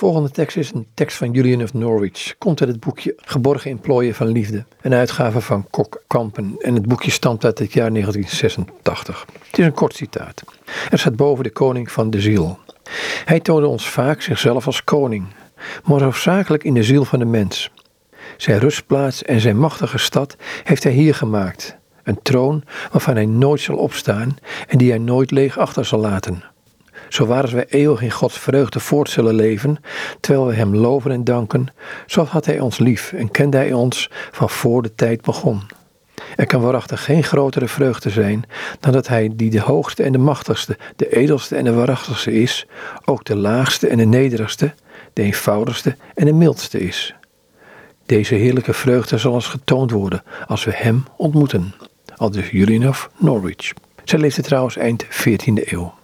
volgende tekst is een tekst van Julian of Norwich. Komt uit het boekje Geborgen in plooien van liefde. Een uitgave van Kok Kampen. En het boekje stamt uit het jaar 1986. Het is een kort citaat. Er staat boven de koning van de ziel. Hij toonde ons vaak zichzelf als koning. Maar hoofdzakelijk in de ziel van de mens. Zijn rustplaats en zijn machtige stad heeft hij hier gemaakt. Een troon waarvan hij nooit zal opstaan en die hij nooit leeg achter zal laten. Zo waar wij eeuwig in Gods vreugde voort zullen leven, terwijl we Hem loven en danken, zo had Hij ons lief en kende Hij ons van voor de tijd begon. Er kan waarachtig geen grotere vreugde zijn dan dat Hij die de hoogste en de machtigste, de edelste en de waarachtigste is, ook de laagste en de nederigste, de eenvoudigste en de mildste is. Deze heerlijke vreugde zal ons getoond worden als we Hem ontmoeten. Al dus Julian of Norwich. Zij leefde trouwens eind 14e eeuw.